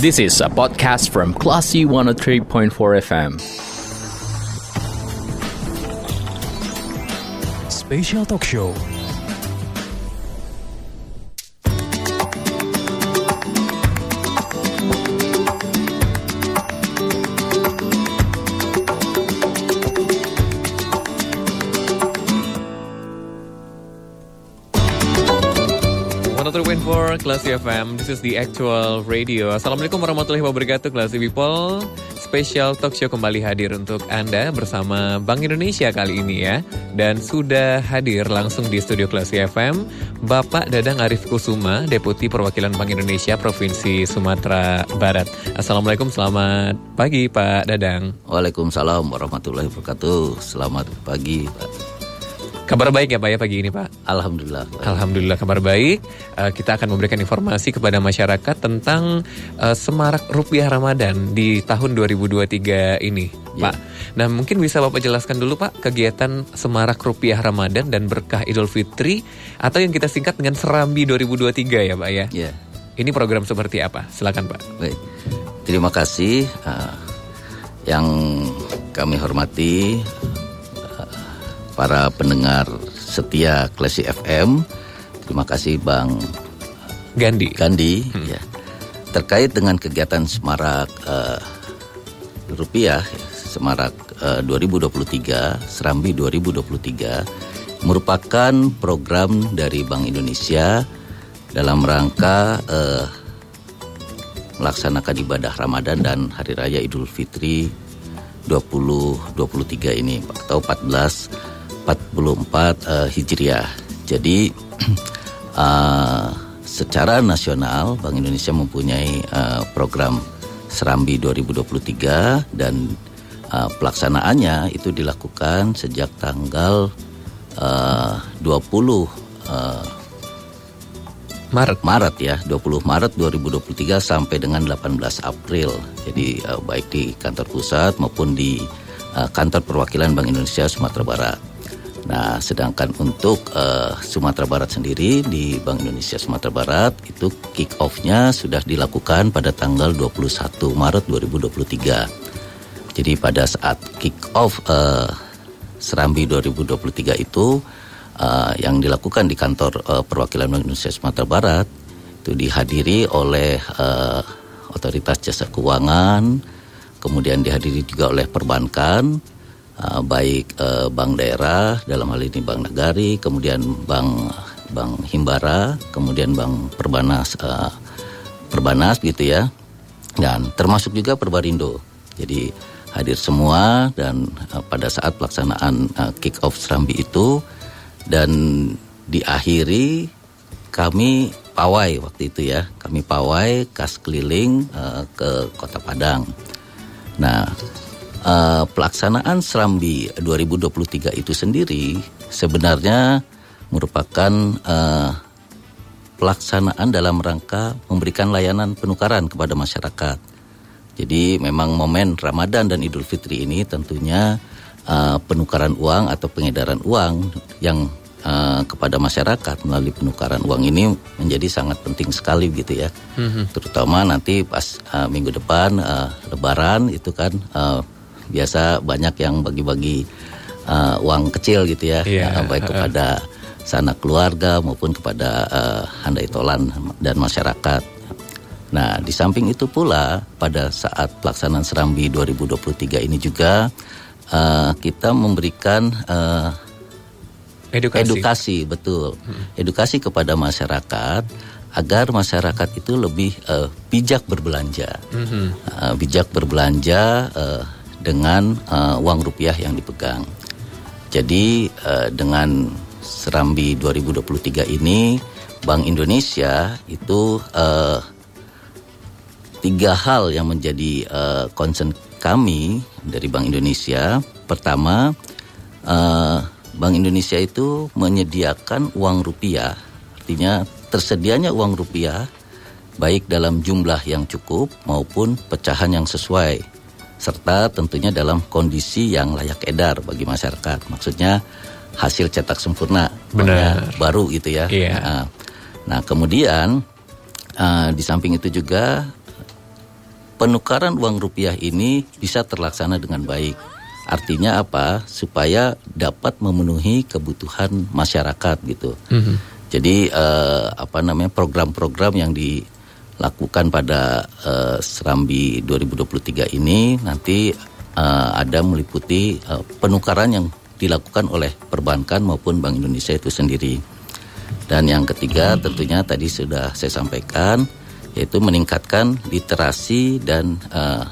This is a podcast from Classy 103.4 FM. Special Talk Show. Classy FM. This is the actual radio. Assalamualaikum warahmatullahi wabarakatuh, Classy People. Special talk show kembali hadir untuk Anda bersama Bank Indonesia kali ini ya. Dan sudah hadir langsung di studio Classy FM Bapak Dadang Arif Kusuma, Deputi Perwakilan Bank Indonesia Provinsi Sumatera Barat. Assalamualaikum, selamat pagi Pak Dadang. Waalaikumsalam warahmatullahi wabarakatuh. Selamat pagi Pak. Kabar baik ya Pak ya pagi ini Pak? Alhamdulillah. Baik. Alhamdulillah kabar baik. Uh, kita akan memberikan informasi kepada masyarakat tentang uh, semarak rupiah Ramadan di tahun 2023 ini yeah. Pak. Nah mungkin bisa Bapak jelaskan dulu Pak kegiatan semarak rupiah Ramadan dan berkah Idul Fitri atau yang kita singkat dengan Serambi 2023 ya Pak ya? Iya. Ini program seperti apa? Silakan Pak. Baik. Terima kasih uh, yang kami hormati para pendengar setia Klasi FM. Terima kasih Bang Gandhi. Gandhi hmm. ya. Terkait dengan kegiatan Semarak uh, Rupiah Semarak uh, 2023, Serambi 2023 merupakan program dari Bank Indonesia dalam rangka uh, melaksanakan ibadah Ramadan dan Hari Raya Idul Fitri 2023 ini atau 14 44 uh, eh, Hijriah. Jadi uh, secara nasional Bank Indonesia mempunyai uh, program Serambi 2023 dan uh, pelaksanaannya itu dilakukan sejak tanggal uh, 20 uh, Maret Maret ya 20 Maret 2023 sampai dengan 18 April. Jadi uh, baik di kantor pusat maupun di uh, kantor perwakilan Bank Indonesia Sumatera Barat. Nah, sedangkan untuk uh, Sumatera Barat sendiri di Bank Indonesia Sumatera Barat itu kick off-nya sudah dilakukan pada tanggal 21 Maret 2023. Jadi pada saat kick off uh, Serambi 2023 itu uh, yang dilakukan di kantor uh, perwakilan Bank Indonesia Sumatera Barat itu dihadiri oleh uh, otoritas jasa keuangan, kemudian dihadiri juga oleh perbankan, baik uh, bank daerah dalam hal ini bank nagari kemudian bank bank himbara kemudian bank perbanas uh, perbanas gitu ya. Dan termasuk juga perbarindo. Jadi hadir semua dan uh, pada saat pelaksanaan kick off Serambi itu dan diakhiri kami pawai waktu itu ya. Kami pawai kas keliling ke kota Padang. Nah uh, pelaksanaan Serambi 2023 itu sendiri sebenarnya merupakan uh, pelaksanaan dalam rangka memberikan layanan penukaran kepada masyarakat. Jadi memang momen Ramadan dan Idul Fitri ini tentunya uh, penukaran uang atau pengedaran uang yang uh, kepada masyarakat melalui penukaran uang ini menjadi sangat penting sekali gitu ya. Mm-hmm. Terutama nanti pas uh, minggu depan uh, Lebaran itu kan uh, biasa banyak yang bagi-bagi uh, uang kecil gitu ya, yeah. baik kepada sanak keluarga maupun kepada uh, handai tolan dan masyarakat. Nah, di samping itu pula pada saat pelaksanaan Serambi 2023 ini juga uh, kita memberikan uh, edukasi. edukasi betul, hmm. edukasi kepada masyarakat agar masyarakat itu lebih uh, bijak berbelanja, -hmm. uh, bijak berbelanja. Uh, dengan uh, uang rupiah yang dipegang. Jadi uh, dengan Serambi 2023 ini Bank Indonesia itu uh, tiga hal yang menjadi uh, concern kami dari Bank Indonesia. Pertama, uh, Bank Indonesia itu menyediakan uang rupiah, artinya tersedianya uang rupiah baik dalam jumlah yang cukup maupun pecahan yang sesuai serta tentunya dalam kondisi yang layak edar bagi masyarakat. Maksudnya hasil cetak sempurna, benar baru gitu ya. Iya. Nah, nah kemudian uh, di samping itu juga penukaran uang rupiah ini bisa terlaksana dengan baik. Artinya apa? Supaya dapat memenuhi kebutuhan masyarakat gitu. Mhm. Jadi eh, apa namanya program-program yang dilakukan pada eh, Serambi 2023 ini nanti eh, ada meliputi eh, penukaran yang dilakukan oleh perbankan maupun Bank Indonesia itu sendiri. Dan yang ketiga tentunya tadi sudah saya sampaikan yaitu meningkatkan literasi dan eh,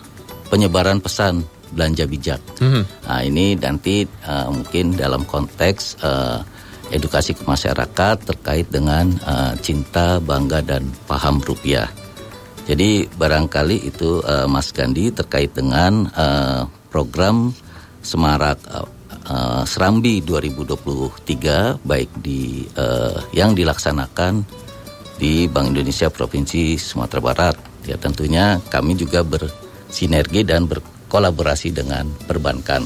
penyebaran pesan belanja bijak. Mhm. Nah, ini nanti eh, mungkin dalam konteks eh, edukasi ke masyarakat terkait dengan eh, cinta, bangga dan paham rupiah. Jadi barangkali itu eh, Mas Gandhi terkait dengan eh, program Semarak eh, Serambi 2023 baik di eh, yang dilaksanakan di Bank Indonesia Provinsi Sumatera Barat. Ya tentunya kami juga bersinergi dan berkolaborasi dengan perbankan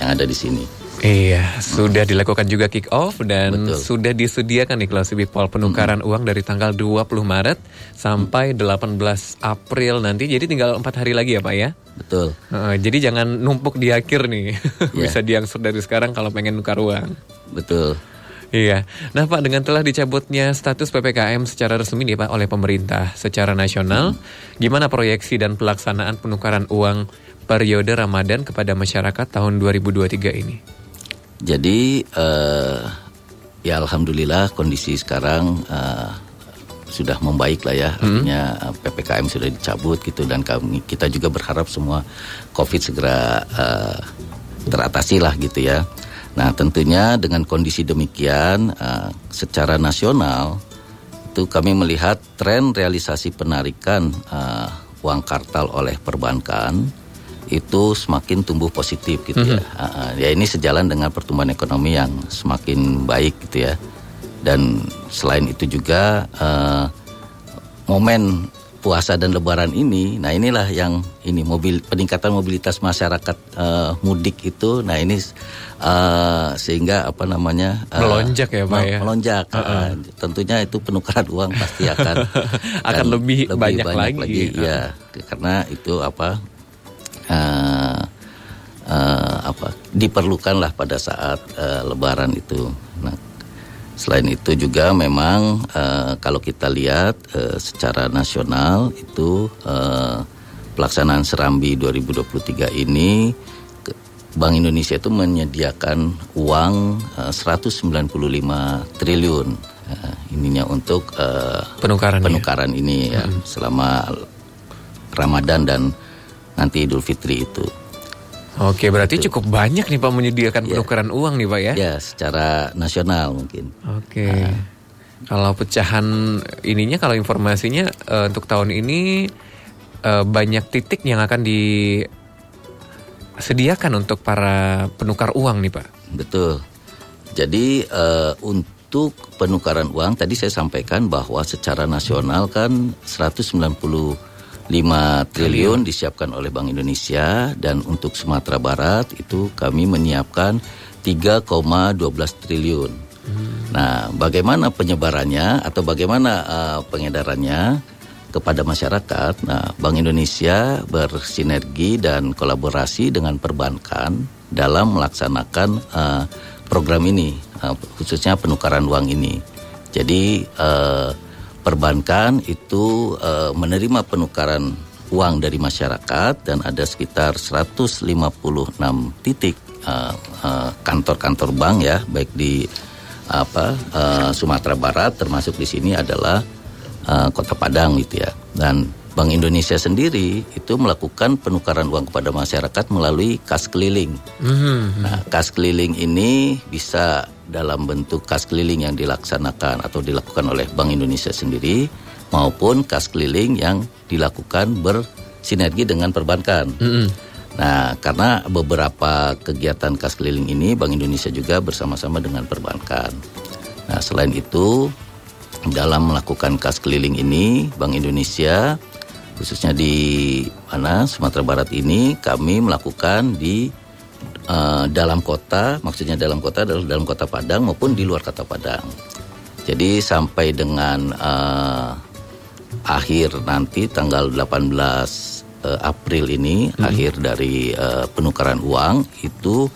yang ada di sini. Iya, sudah dilakukan juga kick off dan Betul. sudah disediakan nih kelas Bipol penukaran uang dari tanggal 20 Maret sampai 18 April nanti. Jadi tinggal empat hari lagi ya Pak ya. Betul. Heeh, jadi jangan numpuk di akhir nih. Ya. Bisa diangsur dari sekarang kalau pengen nukar uang. Betul. Iya. Nah Pak, dengan telah dicabutnya status PPKM secara resmi nih Pak oleh pemerintah secara nasional, gimana proyeksi dan pelaksanaan penukaran uang periode Ramadan kepada masyarakat tahun 2023 ini? Jadi eh, ya alhamdulillah kondisi sekarang eh, sudah membaik lah ya. Artinya eh, PPKM sudah dicabut gitu dan kami kita juga berharap semua Covid segera eh, teratasi lah gitu ya. Nah tentunya dengan kondisi demikian eh, secara nasional itu kami melihat tren realisasi penarikan eh, uang kartal oleh perbankan itu semakin tumbuh positif gitu ya. Ah, ah, ya ini sejalan dengan pertumbuhan ekonomi yang semakin baik gitu ya. Dan selain itu juga eh, momen puasa dan lebaran ini, nah inilah yang ini mobil peningkatan mobilitas masyarakat eh, mudik itu, nah ini eh, sehingga apa namanya eh, Melonjak ya, Pak, ya? Melonjak. ah, tentunya itu penukaran uang pasti akan Akan lebih banyak lagi. ya karena itu apa eh, eh, apa diperlukanlah pada saat eh, Lebaran itu. Nah, selain itu juga memang eh, kalau kita lihat eh, secara nasional itu eh, pelaksanaan Serambi 2023 ini Bank Indonesia itu menyediakan uang eh, 195 triliun eh, ininya untuk eh, Penukaran ya? penukaran ini ya selama Ramadan dan nanti Idul Fitri itu. Oke, berarti cukup banyak nih Pak menyediakan Ya. penukaran uang nih Pak ya? Ya, secara nasional mungkin. Oke. Kalau pecahan ininya, kalau informasinya eh, untuk tahun ini eh, banyak titik yang akan disediakan untuk para penukar uang nih Pak. Betul. Jadi eh, untuk penukaran uang tadi saya sampaikan bahwa secara nasional kan 195 triliun disiapkan oleh Bank Indonesia dan untuk Sumatera Barat itu kami menyiapkan 3,12 triliun. Nah, bagaimana penyebarannya atau bagaimana eh, pengedarannya kepada masyarakat? Nah, Bank Indonesia bersinergi dan kolaborasi dengan perbankan dalam melaksanakan eh, program ini, eh, khususnya penukaran uang ini. Jadi eh, perbankan itu eh, menerima penukaran uang dari masyarakat dan ada sekitar 156 titik eh, eh, kantor-kantor bank ya, baik di apa eh, Sumatera Barat termasuk di sini adalah eh, Kota Padang gitu ya. Dan Bank Indonesia sendiri itu melakukan penukaran uang kepada masyarakat melalui kas keliling. Nah, kas keliling ini bisa dalam bentuk kas keliling yang dilaksanakan atau dilakukan oleh Bank Indonesia sendiri maupun kas keliling yang dilakukan bersinergi dengan perbankan. Nah, karena beberapa kegiatan kas keliling ini Bank Indonesia juga bersama-sama dengan perbankan. Nah, selain itu dalam melakukan kas keliling ini Bank Indonesia khususnya di mana Sumatera Barat ini kami melakukan di eh, dalam kota, maksudnya dalam kota adalah dalam kota Padang maupun di luar kota Padang. Jadi sampai dengan eh, akhir nanti tanggal 18 uh, April ini hmm. akhir dari uh, penukaran uang itu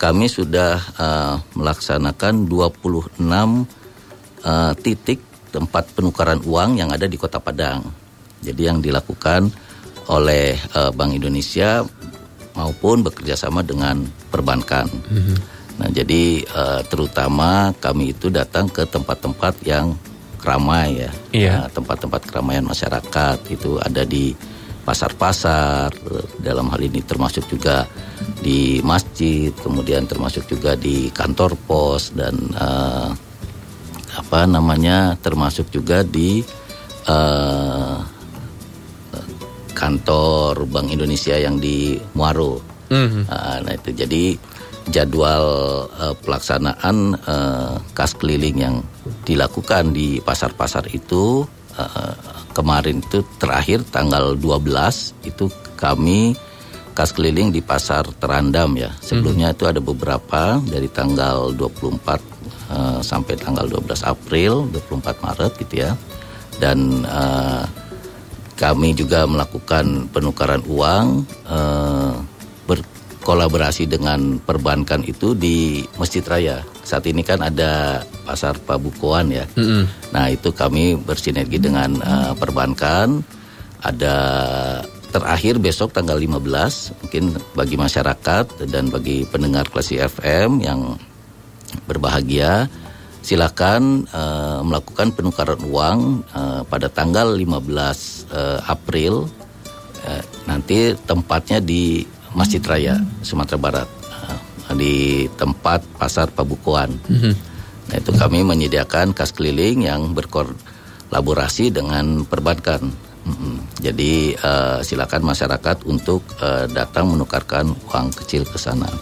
kami sudah uh, melaksanakan 26 uh, titik tempat penukaran uang yang ada di Kota Padang. Jadi yang dilakukan oleh uh, Bank Indonesia maupun bekerjasama dengan perbankan. Mm-hmm. Nah, jadi uh, terutama kami itu datang ke tempat-tempat yang ramai ya, yeah. nah, tempat-tempat keramaian masyarakat itu ada di pasar-pasar, dalam hal ini termasuk juga di masjid, kemudian termasuk juga di kantor pos dan uh, apa namanya termasuk juga di uh, kantor Bank Indonesia yang di Muaro. Mm-hmm. Uh, nah itu jadi jadwal uh, pelaksanaan uh, kas keliling yang dilakukan di pasar-pasar itu uh, kemarin itu terakhir tanggal 12 itu kami kas keliling di pasar Terandam ya. Sebelumnya mm-hmm. itu ada beberapa dari tanggal 24 uh, sampai tanggal 12 April 24 Maret gitu ya dan uh, kami juga melakukan penukaran uang uh, berkolaborasi dengan perbankan itu di Masjid Raya. Saat ini kan ada pasar Pabukuan ya. Mm -hmm. nah itu kami bersinergi dengan uh, perbankan. Ada terakhir besok tanggal 15 mungkin bagi masyarakat dan bagi pendengar klasi FM yang berbahagia silakan uh, melakukan penukaran uang uh, pada tanggal 15 uh, eh, April uh, nanti tempatnya di Masjid Raya Sumatera Barat uh, di tempat pasar Pabukuan. Mm -hmm. Nah itu kami menyediakan kas keliling yang berkolaborasi dengan perbankan. Mm -hmm. Jadi uh, silakan masyarakat untuk uh, datang menukarkan uang kecil ke sana.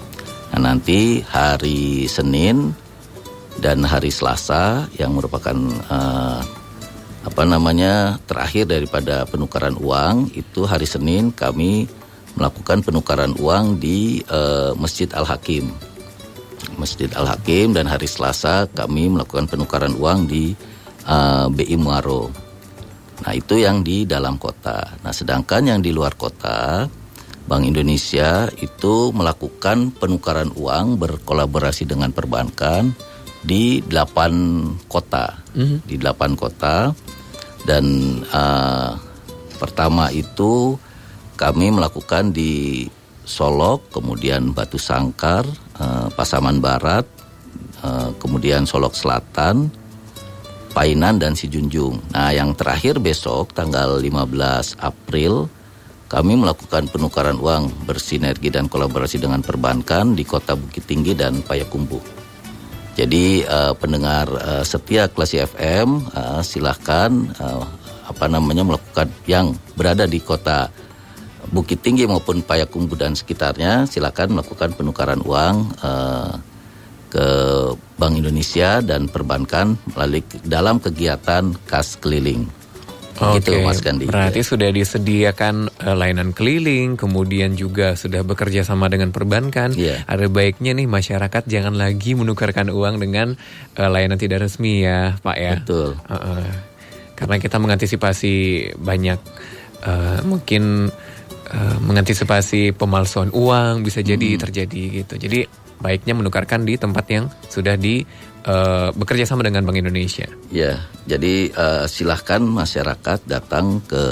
Nah, nanti hari Senin dan hari Selasa yang merupakan uh, apa namanya terakhir daripada penukaran uang itu hari Senin kami melakukan penukaran uang di uh, Masjid Al Hakim. Masjid Al Hakim dan hari Selasa kami melakukan penukaran uang di uh, eh, BI Muaro. Nah, itu yang di dalam kota. Nah, sedangkan yang di luar kota Bank Indonesia itu melakukan penukaran uang berkolaborasi dengan perbankan di delapan kota, mm-hmm. di delapan kota dan uh, pertama itu kami melakukan di Solok, kemudian Batu Sangkar, uh, Pasaman Barat, uh, kemudian Solok Selatan, Painan dan Sijunjung. Nah, yang terakhir besok tanggal 15 April kami melakukan penukaran uang bersinergi dan kolaborasi dengan perbankan di Kota Bukit Tinggi dan Payakumbuh. Jadi uh, pendengar uh, setia Klasi FM uh, silahkan uh, apa namanya melakukan yang berada di Kota Bukit Tinggi maupun Payakumbuh dan sekitarnya silakan melakukan penukaran uang uh, ke Bank Indonesia dan perbankan melalui dalam kegiatan kas keliling. Oke, gitu, Mas Gandhi. Berarti ya. sudah disediakan uh, layanan keliling, kemudian juga sudah bekerja sama dengan perbankan. Yeah. Ada baiknya nih masyarakat jangan lagi menukarkan uang dengan uh, layanan tidak resmi ya, Pak ya. Betul. Uh -uh. Karena kita mengantisipasi banyak uh, mungkin uh, mengantisipasi pemalsuan uang bisa jadi hmm. terjadi gitu. Jadi baiknya menukarkan di tempat yang sudah di uh, bekerja sama dengan Bank Indonesia. Ya, jadi uh, silahkan masyarakat datang ke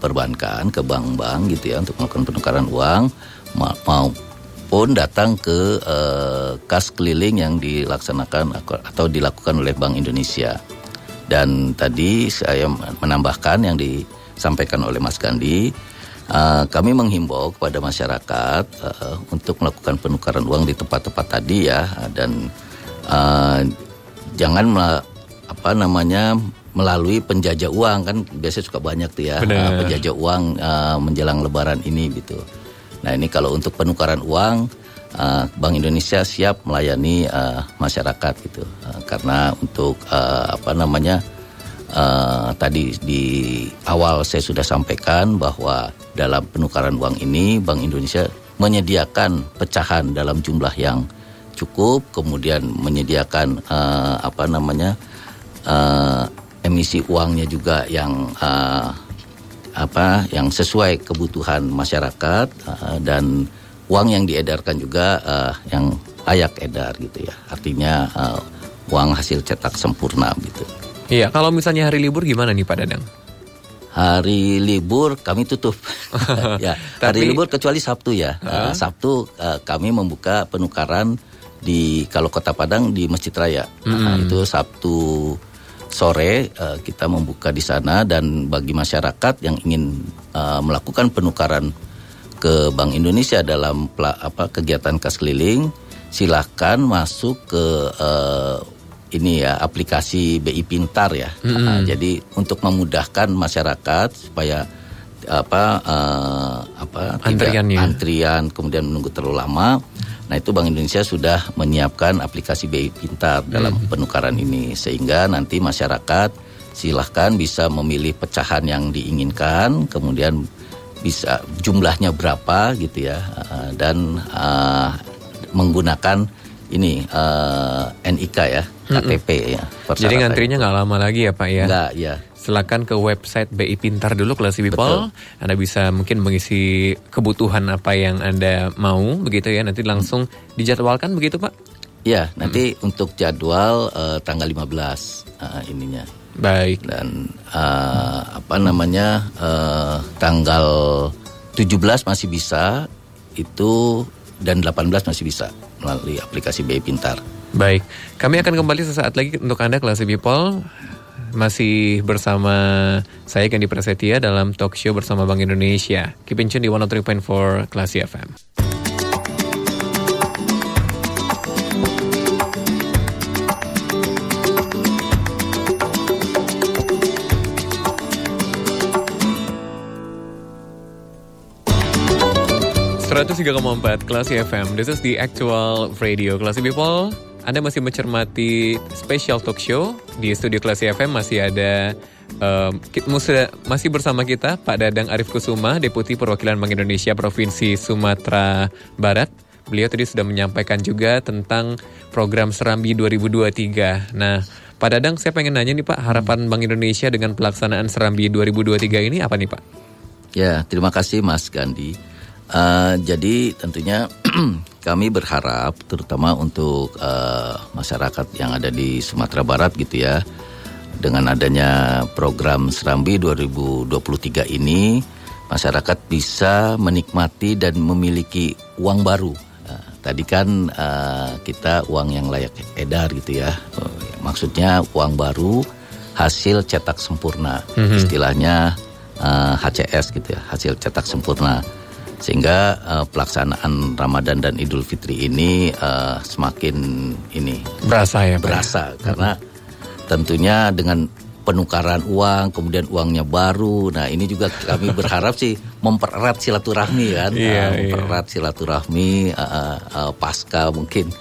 perbankan, ke bank-bank gitu ya untuk melakukan penukaran uang maupun datang ke uh, kas keliling yang dilaksanakan atau dilakukan oleh Bank Indonesia. Dan tadi saya menambahkan yang disampaikan oleh Mas Gandhi, uh, kami menghimbau kepada masyarakat uh, untuk melakukan penukaran uang di tempat-tempat tadi ya dan uh, jangan apa namanya melalui penjajah uang. Kan biasanya suka banyak tuh ya uh, penjajah uang uh, menjelang Lebaran ini gitu. Nah ini kalau untuk penukaran uang uh, Bank Indonesia siap melayani uh, masyarakat gitu. Uh, karena untuk uh, apa namanya uh, tadi di awal saya sudah sampaikan bahwa dalam penukaran uang ini Bank Indonesia menyediakan pecahan dalam jumlah yang cukup, kemudian menyediakan uh, apa namanya uh, emisi uangnya juga yang uh, apa yang sesuai kebutuhan masyarakat uh, dan uang yang diedarkan juga uh, yang layak edar gitu ya. Artinya uh, uang hasil cetak sempurna gitu. Iya, kalau misalnya hari libur gimana nih Pak Dadang? Hari libur kami tutup. ya, hari Tapi- libur kecuali Sabtu ya. Uh, Sabtu uh, kami membuka penukaran di kalau Kota Padang di Masjid Raya. Nah, itu Sabtu sore uh, kita membuka di sana dan bagi masyarakat yang ingin uh, melakukan penukaran ke Bank Indonesia dalam apa kegiatan kas keliling silahkan masuk ke eh, ini ya aplikasi BI Pintar ya. Nah, jadi untuk memudahkan masyarakat supaya apa eh, apa tidak Antriannya. antrian kemudian menunggu terlalu lama. Nah itu Bank Indonesia sudah menyiapkan aplikasi BI Pintar dalam penukaran ini sehingga nanti masyarakat silahkan bisa memilih pecahan yang diinginkan kemudian bisa jumlahnya berapa gitu ya eh, dan eh, menggunakan ini eh, NIK ya KTP ya. Jadi persyaratan. ngantrinya nggak lama lagi ya Pak ya? Enggak ya. Silakan ke website BI Pintar dulu Classy People. Anda bisa mungkin mengisi kebutuhan apa yang Anda mau begitu ya. Nanti langsung dijadwalkan begitu Pak? Ya, nanti untuk jadwal eh, tanggal 15 eh, ininya. Baik. dan eh, apa namanya eh, tanggal 17 masih bisa itu dan 18 masih bisa melalui aplikasi BI Pintar. Baik, kami akan kembali sesaat lagi untuk Anda Classy People masih bersama saya Gandhi Prasetya dalam talk show bersama Bank Indonesia. Keep in tune di 103.4 Classy FM. empat Classy FM. This is the actual radio Classy People. Anda masih mencermati special talk show di studio Classy FM masih ada musuh- masih bersama kita Pak Dadang Arif Kusuma, Deputi Perwakilan Bank Indonesia Provinsi Sumatera Barat. Beliau tadi sudah menyampaikan juga tentang program Serambi 2023. Nah, Pak Dadang, saya pengen nanya nih Pak, harapan Bank Indonesia dengan pelaksanaan Serambi 2023 ini apa nih Pak? Ya, terima kasih Mas Gandhi. Eh, jadi tentunya kami berharap terutama untuk eh, masyarakat yang ada di Sumatera Barat gitu ya. Dengan adanya program Serambi 2023 ini masyarakat bisa menikmati dan memiliki uang baru. Eh, tadi kan eh, kita uang yang layak edar gitu ya. Eh, maksudnya uang baru hasil cetak sempurna. Istilahnya eh, HCS gitu ya, hasil cetak sempurna. Sehingga eh, pelaksanaan Ramadan dan Idul Fitri ini eh, semakin ini Berasa ya berasa karena tentunya dengan penukaran uang kemudian uangnya baru. Nah, ini juga kami berharap sih mempererat silaturahmi kan, Iya, Eh, iya. mempererat silaturahmi eh, eh, pasca mungkin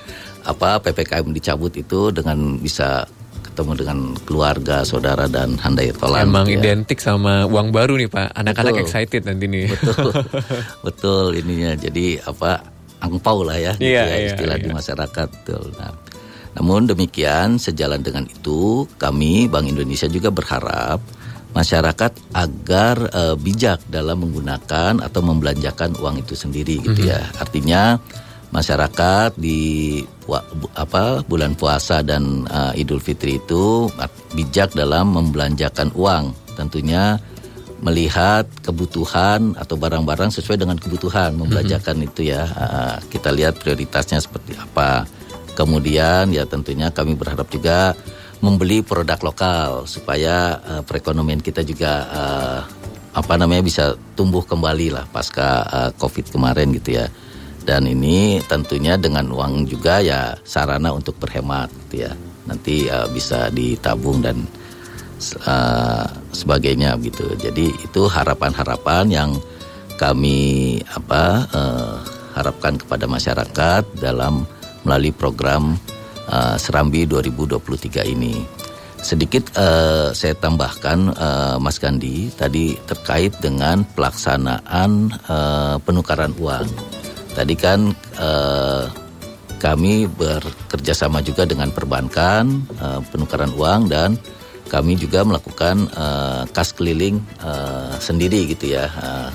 apa PPKM dicabut itu dengan bisa ketemu dengan keluarga, saudara dan handai tolan. Emang ya. identik sama uang baru nih Pak. Anak-anak excited nanti nih. betul betul ininya jadi apa angpau lah ya, gitu Iya, ya iya, istilah di iya. masyarakat betul nah, namun demikian sejalan dengan itu kami Bank Indonesia juga berharap masyarakat agar eh, bijak dalam menggunakan atau membelanjakan uang itu sendiri gitu ya artinya masyarakat di apa bulan puasa dan eh, Idul Fitri itu bijak dalam membelanjakan uang. Tentunya melihat kebutuhan atau barang-barang sesuai dengan kebutuhan membelanjakan itu ya. Ah, kita lihat prioritasnya seperti apa. Kemudian ya tentunya kami berharap juga membeli produk lokal supaya ah, perekonomian kita juga ah, apa namanya bisa tumbuh kembali lah pasca ah, covid kemarin gitu ya dan ini tentunya dengan uang juga ya sarana untuk berhemat ya nanti ah, bisa ditabung dan uh, sebagainya gitu. Jadi itu harapan-harapan yang kami apa uh, harapkan kepada masyarakat dalam melalui program uh, Serambi 2023 ini. Sedikit uh, saya tambahkan uh, Mas Gandhi tadi terkait dengan pelaksanaan uh, penukaran uang. Tadi kan uh, kami bekerja sama juga dengan perbankan uh, penukaran uang dan kami juga melakukan uh, kas keliling uh, sendiri gitu ya uh,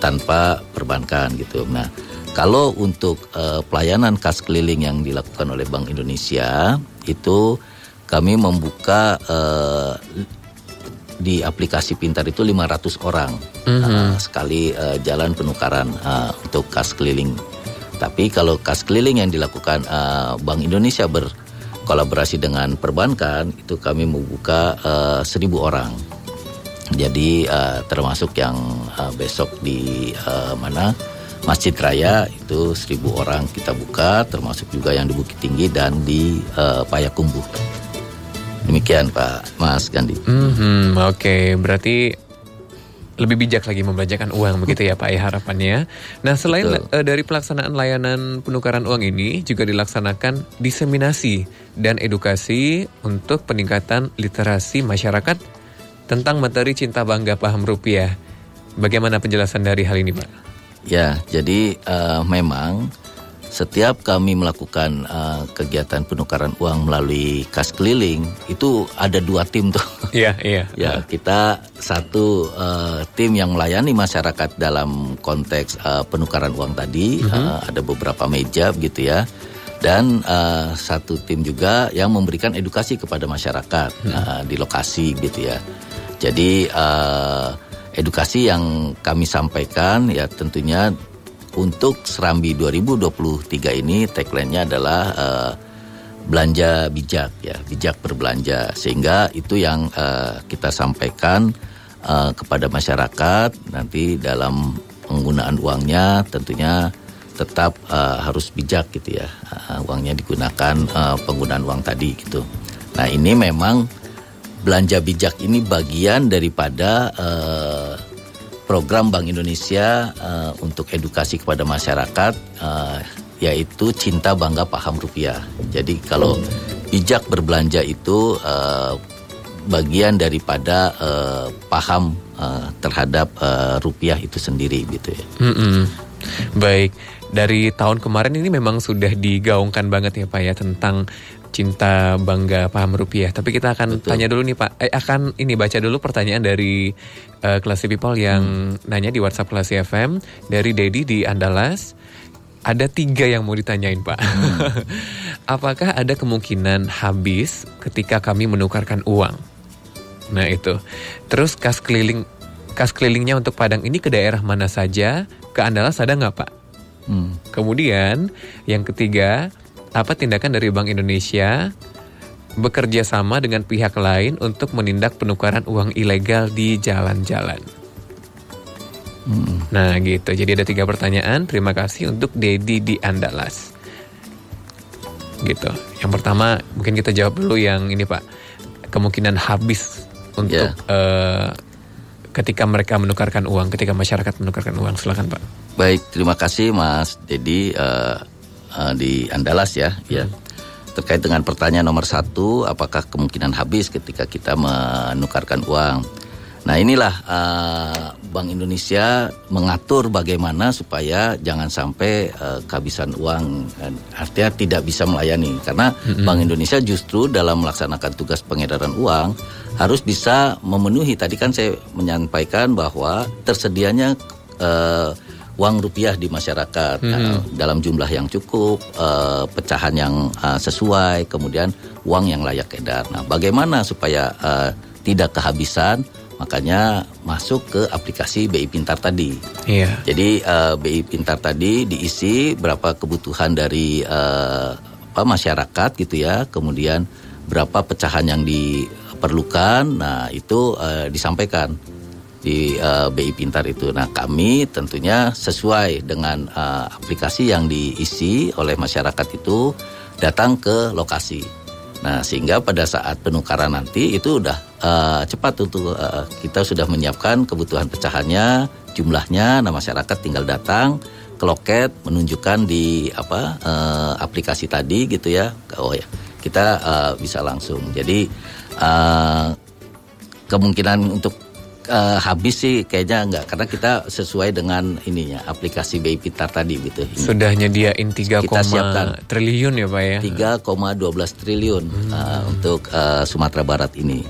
tanpa perbankan gitu. Nah, kalau untuk uh, pelayanan kas keliling yang dilakukan oleh Bank Indonesia itu kami membuka uh, di aplikasi pintar itu 500 orang mm-hmm. uh, sekali uh, jalan penukaran uh, untuk kas keliling. Tapi kalau kas keliling yang dilakukan uh, Bank Indonesia berkolaborasi dengan perbankan itu kami membuka uh, 1000 orang. Jadi uh, termasuk yang uh, besok di uh, mana Masjid Raya itu 1000 orang kita buka termasuk juga yang di Bukit Tinggi dan di uh, Payakumbuh. Demikian Pak Mas Gandhi. Mm-hmm, Oke, okay. berarti lebih bijak lagi membelanjakan uang begitu ya Pak ya harapannya. Nah selain uh, dari pelaksanaan layanan penukaran uang ini juga dilaksanakan diseminasi dan edukasi untuk peningkatan literasi masyarakat tentang materi cinta bangga paham rupiah. Bagaimana penjelasan dari hal ini Pak? Ya, jadi uh, memang setiap kami melakukan uh, kegiatan penukaran uang melalui kas keliling itu ada dua tim tuh. Iya iya. ya kita satu uh, tim yang melayani masyarakat dalam konteks uh, penukaran uang tadi uh -huh. uh, ada beberapa meja gitu ya dan uh, satu tim juga yang memberikan edukasi kepada masyarakat uh uh, di lokasi gitu ya. Jadi uh, edukasi yang kami sampaikan ya tentunya untuk Serambi 2023 ini tagline-nya adalah uh, belanja bijak ya, bijak berbelanja. Sehingga itu yang uh, kita sampaikan uh, kepada masyarakat nanti dalam penggunaan uangnya tentunya tetap uh, harus bijak gitu ya. Uh, uangnya digunakan uh, penggunaan uang tadi gitu. Nah, ini memang belanja bijak ini bagian daripada uh, program Bank Indonesia uh, untuk edukasi kepada masyarakat uh, yaitu cinta bangga paham rupiah. Jadi kalau bijak berbelanja itu uh, bagian daripada uh, paham uh, terhadap uh, rupiah itu sendiri gitu ya. Mm -mm. Baik, dari tahun kemarin ini memang sudah digaungkan banget ya Pak ya tentang cinta bangga paham rupiah. Tapi kita akan Betul. tanya dulu nih Pak. Eh, akan ini baca dulu pertanyaan dari uh, Classy People yang hmm. nanya di WhatsApp Classy FM dari Dedi di Andalas. Ada tiga yang mau ditanyain Pak. Hmm. Apakah ada kemungkinan habis ketika kami menukarkan uang? Nah itu. Terus kas keliling kas kelilingnya untuk Padang ini ke daerah mana saja? Ke Andalas ada nggak Pak? Hmm. Kemudian yang ketiga, apa tindakan dari Bank Indonesia bekerja sama dengan pihak lain untuk menindak penukaran uang ilegal di jalan-jalan? Hmm. Nah gitu, jadi ada tiga pertanyaan. Terima kasih untuk Dedi di Andalas. Gitu. Yang pertama mungkin kita jawab dulu yang ini Pak. Kemungkinan habis untuk yeah. Ya. uh, ketika mereka menukarkan uang, ketika masyarakat menukarkan uang. Silakan Pak. Baik, terima kasih Mas Dedi. Uh, uh, di Andalas ya, ya. Terkait dengan pertanyaan nomor satu, apakah kemungkinan habis ketika kita menukarkan uang? Nah inilah uh, Bank Indonesia mengatur bagaimana supaya jangan sampai uh, kehabisan uang, artinya tidak bisa melayani karena mm-hmm. Bank Indonesia justru dalam melaksanakan tugas pengedaran uang harus bisa memenuhi. Tadi kan saya menyampaikan bahwa tersedianya uh, uang rupiah di masyarakat hmm. uh, dalam jumlah yang cukup, uh, pecahan yang uh, sesuai, kemudian uang yang layak edar. Nah, bagaimana supaya uh, tidak kehabisan? Makanya masuk ke aplikasi BI Pintar tadi. Iya. Jadi uh, BI Pintar tadi diisi berapa kebutuhan dari uh, apa masyarakat gitu ya, kemudian berapa pecahan yang diperlukan. Nah, itu uh, disampaikan di uh, eh, BI Pintar itu. Nah, kami tentunya sesuai dengan uh, aplikasi yang diisi oleh masyarakat itu datang ke lokasi. Nah, sehingga pada saat penukaran nanti itu udah uh, cepat untuk uh, kita sudah menyiapkan kebutuhan pecahannya, jumlahnya, nah masyarakat tinggal datang ke loket menunjukkan di apa uh, aplikasi tadi gitu ya. Oh ya, kita uh, bisa langsung. Jadi uh, kemungkinan untuk uh, habis sih kayaknya enggak karena kita sesuai dengan ininya aplikasi BI Pintar tadi gitu. Sudah nyediain 3, triliun ya Pak ya. 3,12 triliun hmm. uh, untuk uh, Sumatera Barat ini.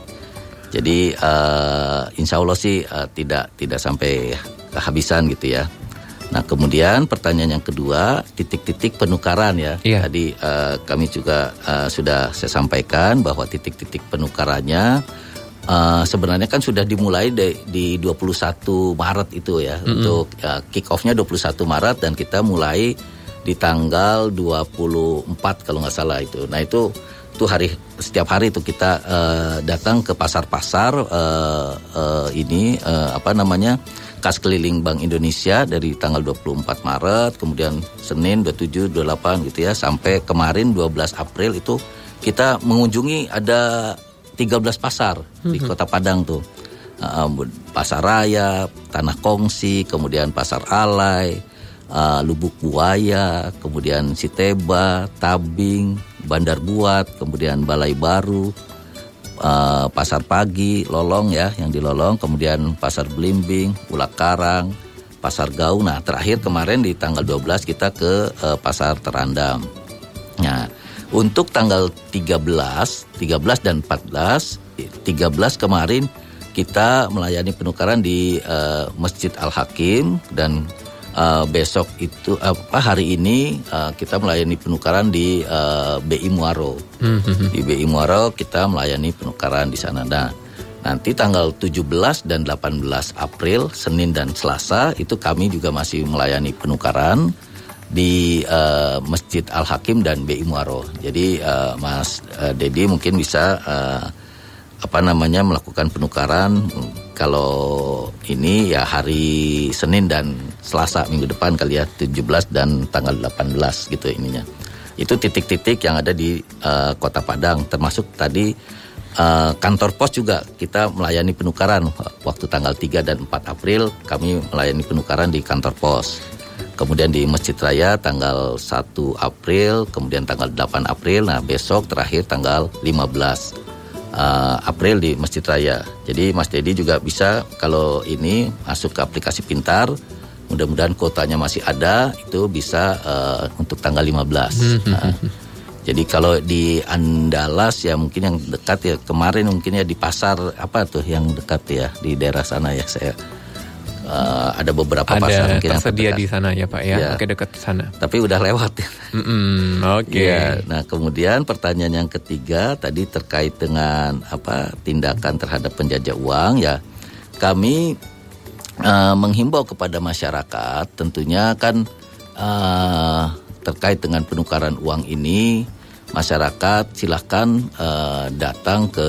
Jadi uh, insya Allah sih uh, tidak tidak sampai kehabisan gitu ya. Nah kemudian pertanyaan yang kedua titik-titik penukaran ya. Iya. Tadi uh, kami juga uh, sudah saya sampaikan bahwa titik-titik penukarannya uh, sebenarnya kan sudah dimulai di, di 21 Maret itu ya mm-hmm. untuk uh, kick offnya 21 Maret dan kita mulai di tanggal 24 kalau nggak salah itu. Nah itu itu hari setiap hari itu kita uh, datang ke pasar-pasar uh, uh, ini uh, apa namanya kas keliling Bank Indonesia dari tanggal 24 Maret kemudian Senin 27 28 gitu ya sampai kemarin 12 April itu kita mengunjungi ada 13 pasar di mhm. Kota Padang tuh uh, pasar raya tanah kongsi kemudian pasar alai uh, Lubuk Buaya, kemudian Siteba, Tabing, Bandar Buat, kemudian Balai Baru, uh, Pasar Pagi, Lolong ya, yang di Lolong, kemudian Pasar Belimbing, Ulak Karang, Pasar Gaung. Nah, terakhir kemarin di tanggal 12 kita ke uh, Pasar Terandam. Nah, untuk tanggal 13, 13 dan 14, 13 kemarin kita melayani penukaran di uh, Masjid Al Hakim dan uh, besok itu apa hari ini uh, kita melayani penukaran di uh, BI Muaro. Mm-hmm. Di BI Muaro kita melayani penukaran di sana. Nah, nanti tanggal 17 dan 18 April Senin dan Selasa itu kami juga masih melayani penukaran di uh, Masjid Al Hakim dan BI Muaro. Jadi uh, Mas uh, Dedi mungkin bisa uh, apa namanya melakukan penukaran kalau ini ya hari Senin dan Selasa minggu depan kali ya 17 dan tanggal 18 gitu ininya. Itu titik-titik yang ada di uh, Kota Padang termasuk tadi uh, kantor pos juga kita melayani penukaran waktu tanggal 3 dan 4 April kami melayani penukaran di kantor pos. Kemudian di Masjid Raya tanggal 1 April, kemudian tanggal 8 April, nah besok terakhir tanggal 15 uh, April di Masjid Raya. Jadi Mas Dedi juga bisa kalau ini masuk ke aplikasi pintar, mudah-mudahan kotanya masih ada, itu bisa uh, untuk tanggal 15. Nah, jadi kalau di Andalas ya mungkin yang dekat ya kemarin mungkin ya di pasar apa tuh yang dekat ya di daerah sana ya saya uh, ada beberapa ada pasar mungkin tersedia di sana ya Pak ya, ya. Oke dekat sana. Tapi udah lewat ya. Mm -mm, Oke. Okay. Ya, nah kemudian pertanyaan yang ketiga tadi terkait dengan apa tindakan terhadap penjajah uang ya kami uh, menghimbau kepada masyarakat tentunya kan uh, terkait dengan penukaran uang ini masyarakat silahkan uh, datang ke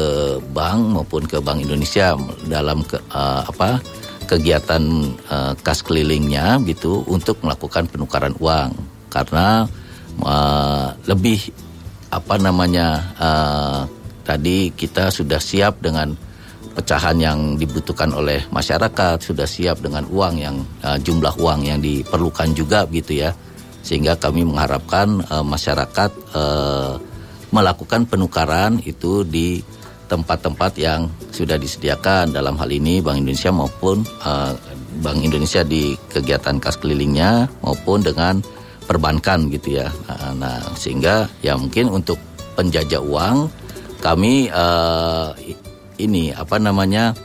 bank maupun ke Bank Indonesia dalam ke, uh, apa kegiatan uh, kas kelilingnya gitu untuk melakukan penukaran uang. Karena uh, lebih apa namanya uh, tadi kita sudah siap dengan pecahan yang dibutuhkan oleh masyarakat sudah siap dengan uang yang uh, jumlah uang yang diperlukan juga gitu ya. Sehingga kami mengharapkan uh, masyarakat uh, melakukan penukaran itu di tempat-tempat yang sudah disediakan dalam hal ini Bank Indonesia maupun uh, Bank Indonesia di kegiatan kas kelilingnya maupun dengan perbankan gitu ya. Uh, nah sehingga ya mungkin untuk penjajah uang kami uh, ini apa namanya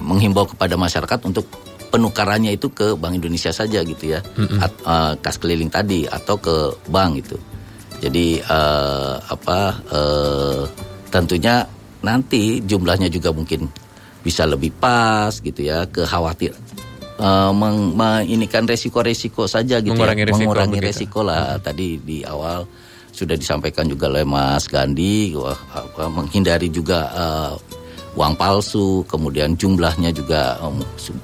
menghimbau kepada masyarakat untuk penukarannya itu ke Bank Indonesia saja gitu ya, mm -hmm. At, uh, kas keliling tadi atau ke bank itu. Jadi uh, apa uh, tentunya nanti jumlahnya juga mungkin bisa lebih pas gitu ya khawatir uh, meng, kan resiko-resiko saja gitu mengurangi ya resiko mengurangi resiko lah hmm. tadi di awal sudah disampaikan juga oleh Mas Gandhi wah, apa, menghindari juga uh, uang palsu kemudian jumlahnya juga um,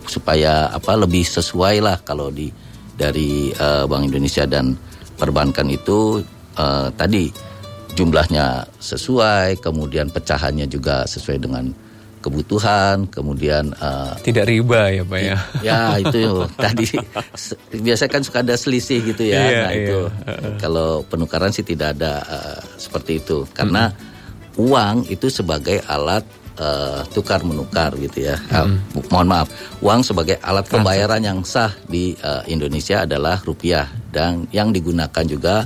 supaya apa lebih sesuai lah kalau di dari uh, Bank Indonesia dan perbankan itu uh, tadi jumlahnya sesuai, kemudian pecahannya juga sesuai dengan kebutuhan, kemudian uh, tidak riba ya pak ya? Ya itu tadi biasa kan suka ada selisih gitu ya. Iya, nah itu iya. kalau penukaran sih tidak ada uh, seperti itu karena hmm. uang itu sebagai alat Eh, uh, tukar menukar gitu ya. Hmm. Uh, mohon maaf, uang sebagai alat pembayaran yang sah di uh, Indonesia adalah rupiah dan yang digunakan juga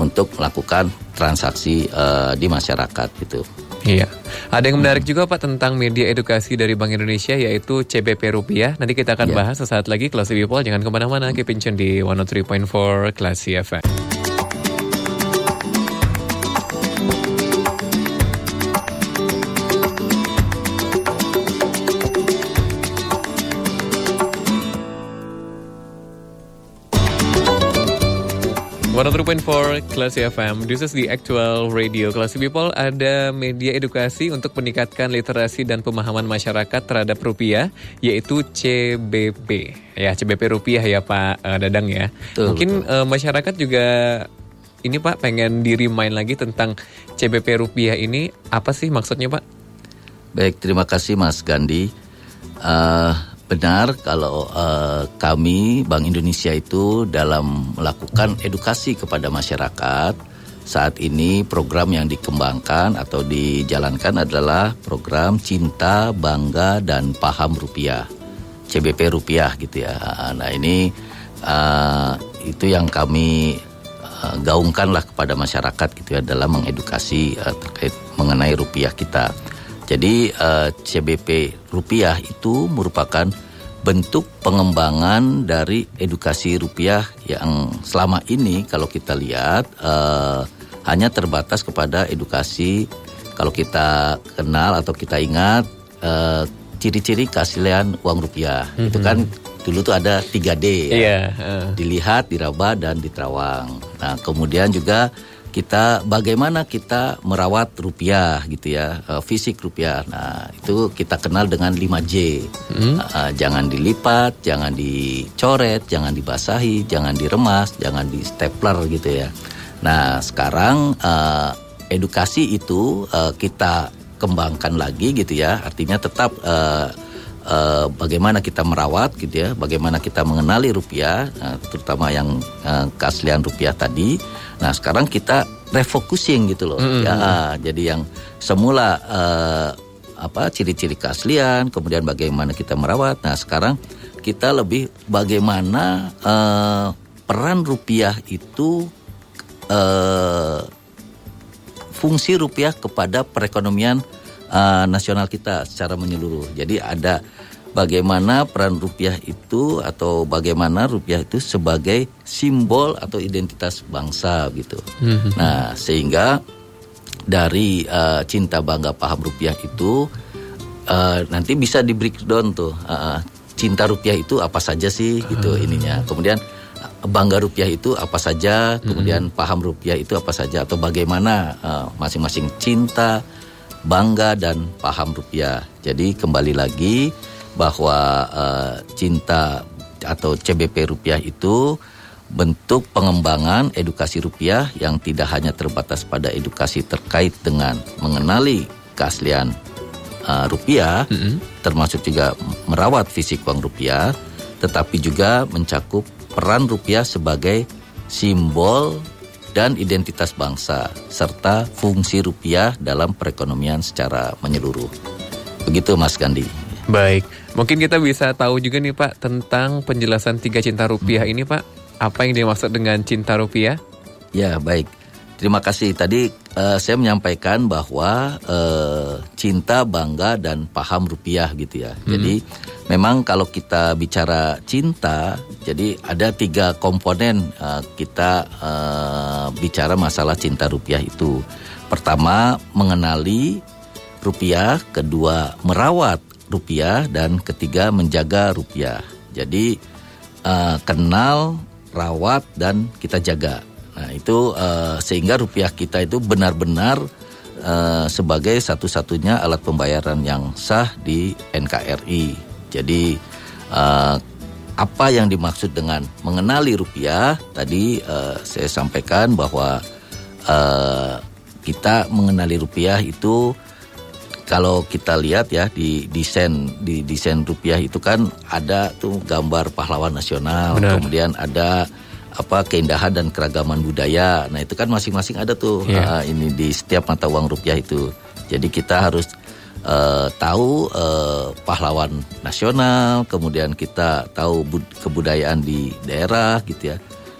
untuk melakukan transaksi uh, di masyarakat gitu. Iya. Ada yang menarik hmm. juga Pak tentang media edukasi dari Bank Indonesia yaitu CBP Rupiah. Nanti kita akan yeah. bahas sesaat lagi kelas People. Jangan ke mana-mana, keep in tune di 103.4 Kelas FM. 103.4 Classy FM, this is the actual radio Classy People, ada media edukasi untuk meningkatkan literasi dan pemahaman masyarakat terhadap rupiah, yaitu CBP. Ya, CBP rupiah ya Pak eh, Dadang ya. Betul, Mungkin betul. Uh, masyarakat juga ini Pak pengen diri main lagi tentang CBP rupiah ini, apa sih maksudnya Pak? Baik, terima kasih Mas Gandhi. Uh, benar kalau eh, kami Bank Indonesia itu dalam melakukan edukasi kepada masyarakat saat ini program yang dikembangkan atau dijalankan adalah program Cinta, Bangga dan Paham Rupiah. CBP Rupiah gitu ya. Nah, ini eh, itu yang kami eh, gaungkanlah kepada masyarakat gitu ya dalam mengedukasi eh, terkait mengenai rupiah kita. Jadi eh, CBP rupiah itu merupakan bentuk pengembangan dari edukasi rupiah yang selama ini kalau kita lihat eh, hanya terbatas kepada edukasi kalau kita kenal atau kita ingat eh, ciri-ciri keaslian uang rupiah itu kan dulu tuh ada 3D ya Iya. eh. dilihat, diraba dan diterawang. Nah, kemudian juga kita bagaimana kita merawat rupiah gitu ya, eh, fisik rupiah. Nah, itu kita kenal dengan 5J. Eh, jangan dilipat, jangan dicoret, jangan dibasahi, jangan diremas, jangan di stapler gitu ya. Nah, sekarang eh, edukasi itu eh, kita kembangkan lagi gitu ya. Artinya tetap eh, eh, bagaimana kita merawat gitu ya, bagaimana kita mengenali rupiah, eh, terutama yang eh, keaslian rupiah tadi. Nah sekarang kita refocusing gitu loh, ya. Jadi yang semula eh, apa ciri-ciri keaslian, kemudian bagaimana kita merawat. Nah sekarang kita lebih bagaimana eh, peran rupiah itu eh, fungsi rupiah kepada perekonomian uh, nasional kita secara menyeluruh. Jadi ada bagaimana peran rupiah itu atau bagaimana rupiah itu sebagai simbol atau identitas bangsa gitu. Nah, sehingga dari uh, cinta bangga paham rupiah itu uh, nanti bisa di breakdown tuh uh, cinta rupiah itu apa saja sih gitu ininya. Kemudian bangga rupiah itu apa saja, kemudian paham rupiah itu apa saja atau bagaimana uh, masing-masing cinta, bangga dan paham rupiah. Jadi kembali lagi bahwa uh, cinta atau CBP rupiah itu bentuk pengembangan edukasi rupiah yang tidak hanya terbatas pada edukasi terkait dengan mengenali keaslian uh, rupiah, termasuk juga merawat fisik uang rupiah, tetapi juga mencakup peran rupiah sebagai simbol dan identitas bangsa serta fungsi rupiah dalam perekonomian secara menyeluruh. Begitu Mas Gandhi. Baik, mungkin kita bisa tahu juga nih Pak tentang penjelasan tiga cinta rupiah ini Pak. Apa yang dimaksud dengan cinta rupiah? Ya, baik. Terima kasih. Tadi eh, saya menyampaikan bahwa eh, cinta, bangga dan paham rupiah gitu ya. Jadi memang kalau kita bicara cinta, jadi ada tiga komponen eh, kita eh, bicara masalah cinta rupiah itu. Pertama, mengenali rupiah, kedua merawat rupiah dan ketiga menjaga rupiah. Jadi eh, kenal, rawat dan kita jaga. Nah itu eh, sehingga rupiah kita itu benar-benar eh, sebagai satu-satunya alat pembayaran yang sah di NKRI. Jadi eh, apa yang dimaksud dengan mengenali rupiah? Tadi eh, saya sampaikan bahwa eh, kita mengenali rupiah itu kalau kita lihat ya di desain di desain rupiah itu kan ada tuh gambar pahlawan nasional, Benar. kemudian ada apa keindahan dan keragaman budaya. Nah itu kan masing-masing ada tuh Iya. ah, ini di setiap mata uang rupiah itu. Jadi kita harus eh, tahu eh, pahlawan nasional, kemudian kita tahu bud- kebudayaan di daerah gitu ya,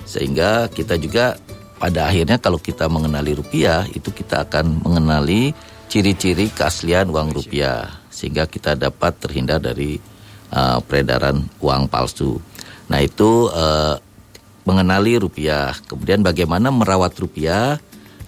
sehingga kita juga pada akhirnya kalau kita mengenali rupiah itu kita akan mengenali ciri-ciri keaslian uang rupiah sehingga kita dapat terhindar dari uh, peredaran uang palsu. Nah itu uh, mengenali rupiah, kemudian bagaimana merawat rupiah.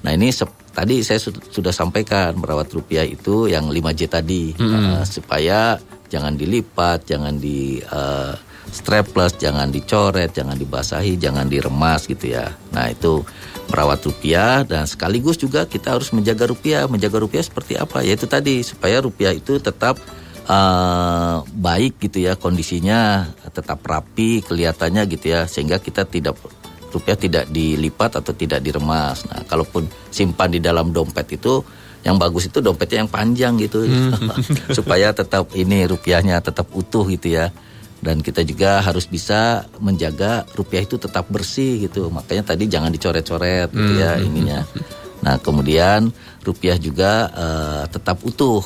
Nah ini tadi saya sudah sampaikan merawat rupiah itu yang 5J tadi mm -hmm. uh, supaya jangan dilipat, jangan di uh, strapless, jangan dicoret, jangan dibasahi, jangan diremas gitu ya. Nah itu merawat rupiah dan sekaligus juga kita harus menjaga rupiah. Menjaga rupiah seperti apa? Yaitu tadi supaya rupiah itu tetap uh, baik gitu ya kondisinya, tetap rapi kelihatannya gitu ya, sehingga kita tidak rupiah tidak dilipat atau tidak diremas. Nah kalaupun simpan di dalam dompet itu yang bagus itu dompetnya yang panjang gitu hmm. supaya tetap ini rupiahnya tetap utuh gitu ya dan kita juga harus bisa menjaga rupiah itu tetap bersih gitu. Makanya tadi jangan dicoret-coret gitu ya hmm. ininya. Nah kemudian rupiah juga uh, tetap utuh.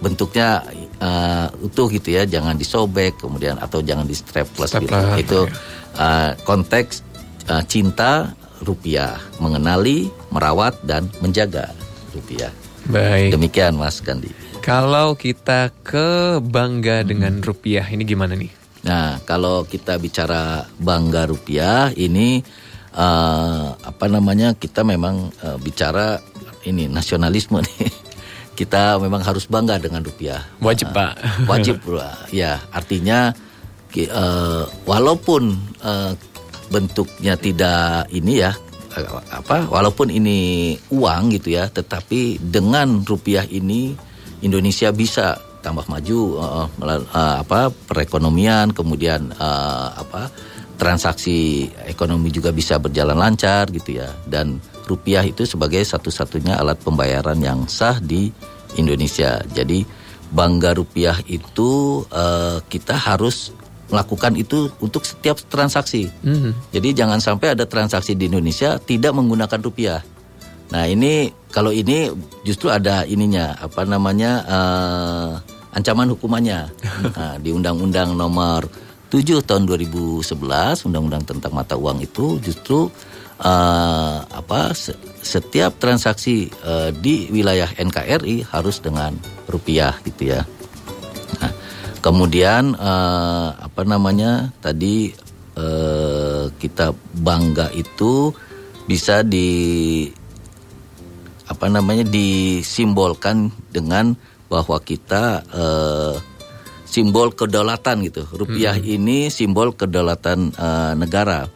Bentuknya uh, utuh gitu ya. Jangan disobek kemudian atau jangan di strapless gitu. Itu uh, konteks uh, cinta rupiah. Mengenali merawat dan menjaga rupiah. Baik. Demikian Mas Gandhi. Kalau kita ke bangga dengan rupiah ini gimana nih Nah, kalau kita bicara bangga rupiah ini uh, apa namanya kita memang uh, bicara ini nasionalisme nih. Kita memang harus bangga dengan rupiah. Wajib, uh, Pak. Wajib, ya. Artinya uh, walaupun uh, bentuknya tidak ini ya apa walaupun ini uang gitu ya, tetapi dengan rupiah ini Indonesia bisa tambah maju uh, uh, apa perekonomian kemudian uh, apa transaksi ekonomi juga bisa berjalan lancar gitu ya. Dan rupiah itu sebagai satu-satunya alat pembayaran yang sah di Indonesia. Jadi bangga rupiah itu uh, kita harus melakukan itu untuk setiap transaksi. Mm -hmm. jadi jangan sampai ada transaksi di Indonesia tidak menggunakan rupiah. Nah ini kalau ini justru ada ininya apa namanya uh, ancaman hukumannya nah, di Undang-Undang Nomor 7 tahun 2011 Undang-Undang tentang mata uang itu justru uh, apa setiap transaksi uh, di wilayah NKRI harus dengan rupiah gitu ya. Nah, kemudian uh, apa namanya tadi uh, kita bangga itu bisa di apa namanya disimbolkan dengan bahwa kita uh, simbol kedaulatan gitu. Rupiah hmm. ini simbol kedaulatan uh, negara.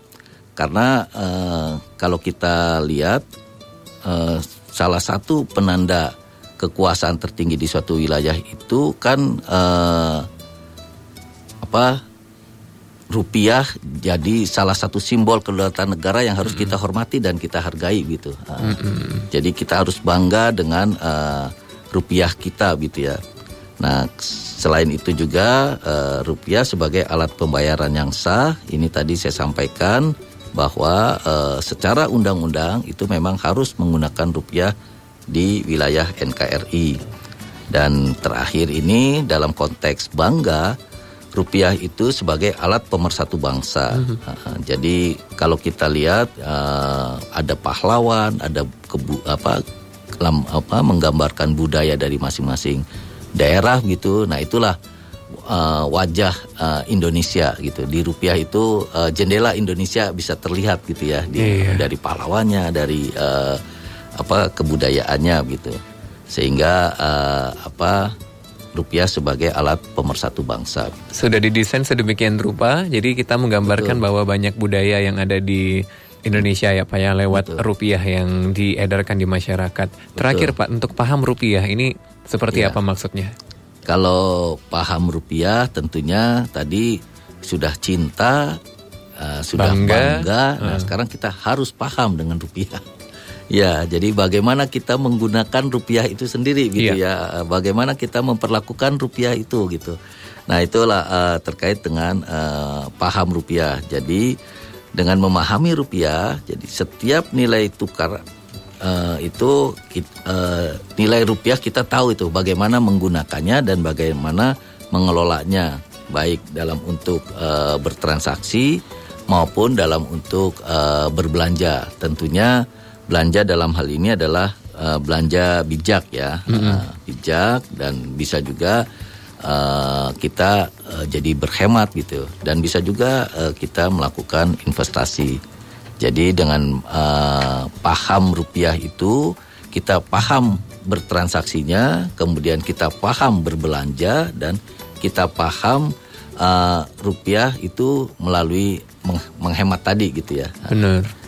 Karena uh, kalau kita lihat uh, salah satu penanda kekuasaan tertinggi di suatu wilayah itu kan uh, apa rupiah jadi salah satu simbol kedaulatan negara yang harus mm -hmm. kita hormati dan kita hargai gitu. Uh, mm -hmm. Jadi kita harus bangga dengan uh, rupiah kita gitu ya. Nah, selain itu juga uh, rupiah sebagai alat pembayaran yang sah, ini tadi saya sampaikan bahwa uh, secara undang-undang itu memang harus menggunakan rupiah di wilayah NKRI. Dan terakhir ini dalam konteks bangga rupiah itu sebagai alat pemersatu bangsa. Mm -hmm. jadi kalau kita lihat uh, ada pahlawan, ada kebu apa, apa menggambarkan budaya dari masing-masing daerah gitu. Nah itulah uh, wajah uh, Indonesia gitu. Di rupiah itu uh, jendela Indonesia bisa terlihat gitu ya di, yeah. dari pahlawannya, dari uh, apa kebudayaannya gitu. Sehingga uh, apa rupiah sebagai alat pemersatu bangsa. Sudah didesain sedemikian rupa, jadi kita menggambarkan Betul. bahwa banyak budaya yang ada di Indonesia ya Pak ya lewat Betul. rupiah yang diedarkan di masyarakat. Betul. Terakhir Pak, untuk paham rupiah ini seperti ya. apa maksudnya? Kalau paham rupiah tentunya tadi sudah cinta, uh, sudah bangga, bangga. Nah, uh. sekarang kita harus paham dengan rupiah. Ya, jadi bagaimana kita menggunakan rupiah itu sendiri gitu yeah. ya. Bagaimana kita memperlakukan rupiah itu gitu. Nah, itulah uh, terkait dengan uh, paham rupiah. Jadi dengan memahami rupiah, jadi setiap nilai tukar uh, itu uh, nilai rupiah kita tahu itu bagaimana menggunakannya dan bagaimana mengelolanya. Baik dalam untuk uh, bertransaksi maupun dalam untuk uh, berbelanja. Tentunya belanja dalam hal ini adalah uh, belanja bijak ya, uh, bijak dan bisa juga uh, kita uh, jadi berhemat gitu dan bisa juga uh, kita melakukan investasi. Jadi dengan uh, paham rupiah itu kita paham bertransaksinya, kemudian kita paham berbelanja dan kita paham uh, rupiah itu melalui meng menghemat tadi gitu ya. Benar.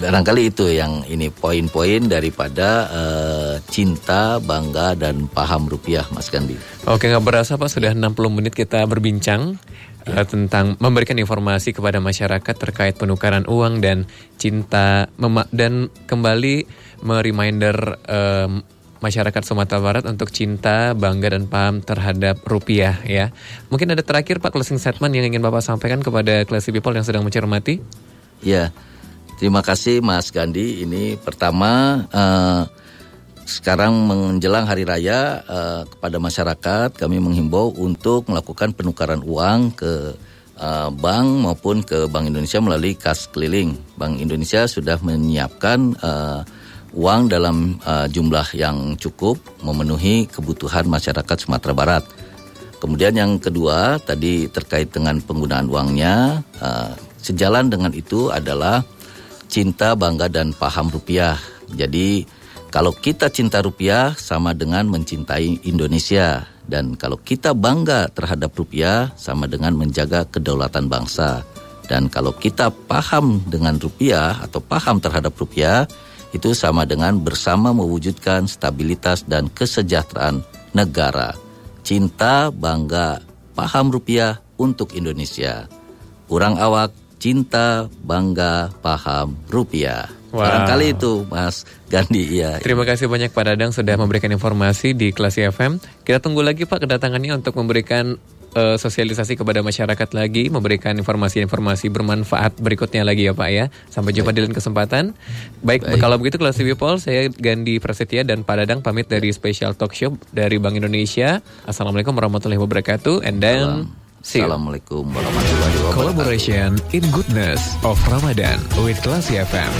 Barangkali itu yang ini poin-poin daripada uh, cinta, bangga dan paham rupiah Mas Gandhi. Oke nggak berasa Pak sudah 60 menit kita berbincang ya. uh, tentang memberikan informasi kepada masyarakat terkait penukaran uang dan cinta dan kembali mereminder um, masyarakat Sumatera Barat untuk cinta, bangga dan paham terhadap rupiah ya. Mungkin ada terakhir Pak closing statement yang ingin Bapak sampaikan kepada classy people yang sedang mencermati? Ya. Terima kasih Mas Gandhi. Ini pertama uh, sekarang menjelang hari raya uh, kepada masyarakat kami menghimbau untuk melakukan penukaran uang ke uh, bank maupun ke Bank Indonesia melalui kas keliling. Bank Indonesia sudah menyiapkan uh, uang dalam uh, jumlah yang cukup memenuhi kebutuhan masyarakat Sumatera Barat. Kemudian yang kedua tadi terkait dengan penggunaan uangnya, uh, sejalan dengan itu adalah cinta, bangga, dan paham rupiah. Jadi kalau kita cinta rupiah sama dengan mencintai Indonesia. Dan kalau kita bangga terhadap rupiah sama dengan menjaga kedaulatan bangsa. Dan kalau kita paham dengan rupiah atau paham terhadap rupiah, itu sama dengan bersama mewujudkan stabilitas dan kesejahteraan negara. Cinta, bangga, paham rupiah untuk Indonesia. Kurang awak cinta, bangga, paham, rupiah. Wow. Barangkali itu Mas Gandhi ya. Terima kasih banyak Pak Dadang sudah memberikan informasi di kelas FM. Kita tunggu lagi Pak kedatangannya untuk memberikan uh, sosialisasi kepada masyarakat lagi, memberikan informasi-informasi bermanfaat berikutnya lagi ya Pak ya. Sampai jumpa Baik. di lain kesempatan. Baik, Baik, kalau begitu kelas People, saya Gandhi Prasetya dan Pak Dadang pamit dari Special Talk Show dari Bank Indonesia. Assalamualaikum warahmatullahi wabarakatuh. And then Salam. Assalamualaikum warahmatullahi wabarakatuh. Collaboration in goodness of Ramadan with Classy FM.